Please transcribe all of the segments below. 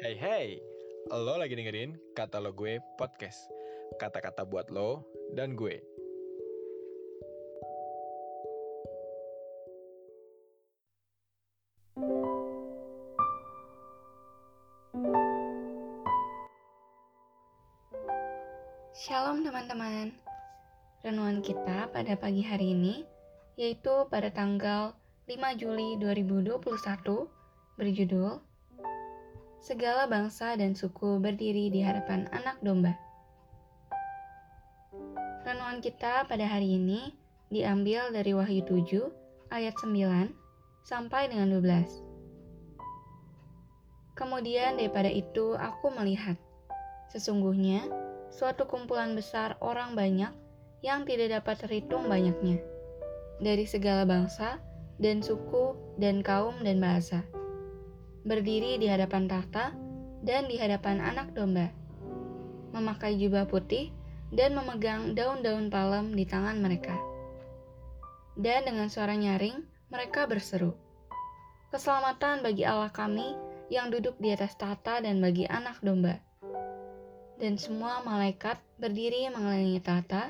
Hey hey, lo lagi dengerin kata lo gue podcast. Kata-kata buat lo dan gue. Shalom teman-teman. Renungan kita pada pagi hari ini yaitu pada tanggal 5 Juli 2021 berjudul Segala bangsa dan suku berdiri di hadapan anak domba. Renungan kita pada hari ini diambil dari Wahyu 7 ayat 9 sampai dengan 12. Kemudian daripada itu aku melihat sesungguhnya suatu kumpulan besar orang banyak yang tidak dapat terhitung banyaknya, dari segala bangsa dan suku dan kaum dan bahasa, berdiri di hadapan tahta dan di hadapan anak domba, memakai jubah putih dan memegang daun-daun palem di tangan mereka. Dan dengan suara nyaring, mereka berseru, Keselamatan bagi Allah kami yang duduk di atas tahta dan bagi anak domba dan semua malaikat berdiri mengelilingi tahta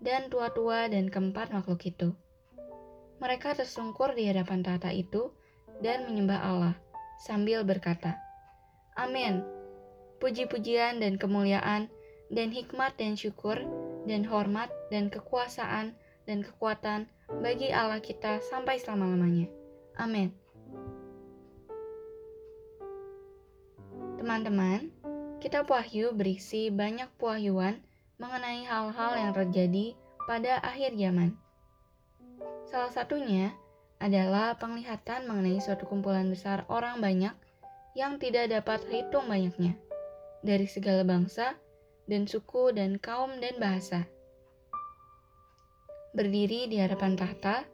dan tua-tua dan keempat makhluk itu. Mereka tersungkur di hadapan tahta itu dan menyembah Allah sambil berkata, Amin. Puji-pujian dan kemuliaan dan hikmat dan syukur dan hormat dan kekuasaan dan kekuatan bagi Allah kita sampai selama-lamanya. Amin. Teman-teman, Kitab Wahyu berisi banyak pewahyuan mengenai hal-hal yang terjadi pada akhir zaman. Salah satunya adalah penglihatan mengenai suatu kumpulan besar orang banyak yang tidak dapat hitung banyaknya dari segala bangsa dan suku dan kaum dan bahasa. Berdiri di hadapan tahta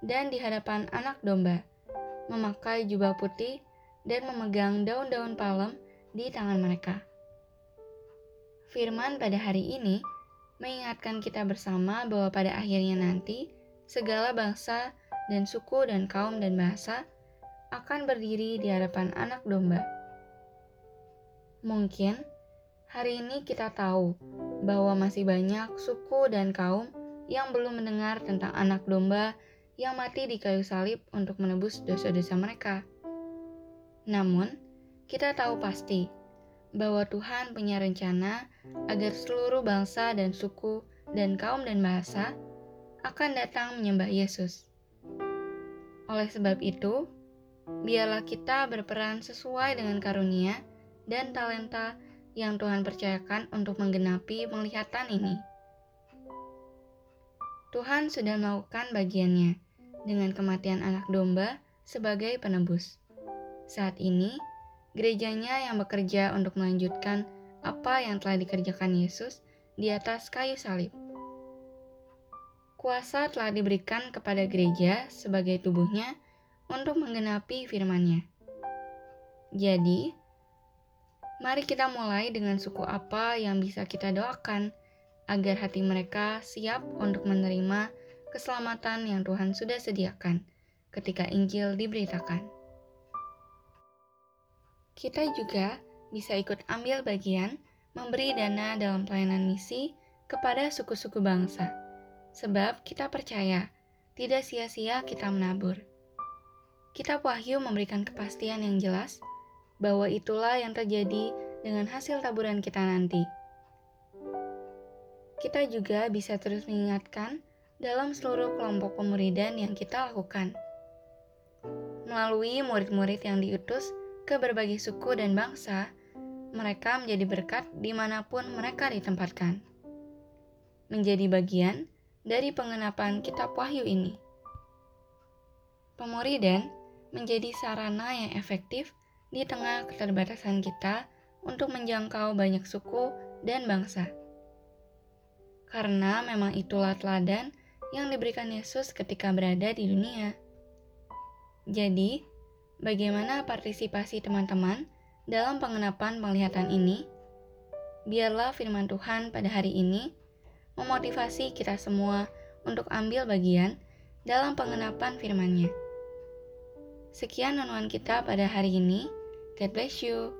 dan di hadapan anak domba, memakai jubah putih dan memegang daun-daun palem di tangan mereka. Firman pada hari ini mengingatkan kita bersama bahwa pada akhirnya nanti segala bangsa dan suku dan kaum dan bahasa akan berdiri di hadapan anak domba. Mungkin hari ini kita tahu bahwa masih banyak suku dan kaum yang belum mendengar tentang anak domba yang mati di kayu salib untuk menebus dosa-dosa mereka. Namun, kita tahu pasti bahwa Tuhan punya rencana agar seluruh bangsa dan suku dan kaum dan bahasa akan datang menyembah Yesus. Oleh sebab itu, biarlah kita berperan sesuai dengan karunia dan talenta yang Tuhan percayakan untuk menggenapi penglihatan ini. Tuhan sudah melakukan bagiannya dengan kematian anak domba sebagai penebus. Saat ini, gerejanya yang bekerja untuk melanjutkan apa yang telah dikerjakan Yesus di atas kayu salib. Kuasa telah diberikan kepada gereja sebagai tubuhnya untuk menggenapi firman-Nya. Jadi, mari kita mulai dengan suku apa yang bisa kita doakan agar hati mereka siap untuk menerima keselamatan yang Tuhan sudah sediakan ketika Injil diberitakan kita juga bisa ikut ambil bagian memberi dana dalam pelayanan misi kepada suku-suku bangsa, sebab kita percaya tidak sia-sia kita menabur. Kitab Wahyu memberikan kepastian yang jelas bahwa itulah yang terjadi dengan hasil taburan kita nanti. Kita juga bisa terus mengingatkan dalam seluruh kelompok pemuridan yang kita lakukan. Melalui murid-murid yang diutus ke berbagai suku dan bangsa, mereka menjadi berkat di mana pun mereka ditempatkan. Menjadi bagian dari pengenapan kitab wahyu ini. Pemuridan menjadi sarana yang efektif di tengah keterbatasan kita untuk menjangkau banyak suku dan bangsa. Karena memang itulah teladan yang diberikan Yesus ketika berada di dunia. Jadi, Bagaimana partisipasi teman-teman dalam pengenapan penglihatan ini? Biarlah firman Tuhan pada hari ini memotivasi kita semua untuk ambil bagian dalam pengenapan firman-Nya. Sekian renungan kita pada hari ini. God bless you.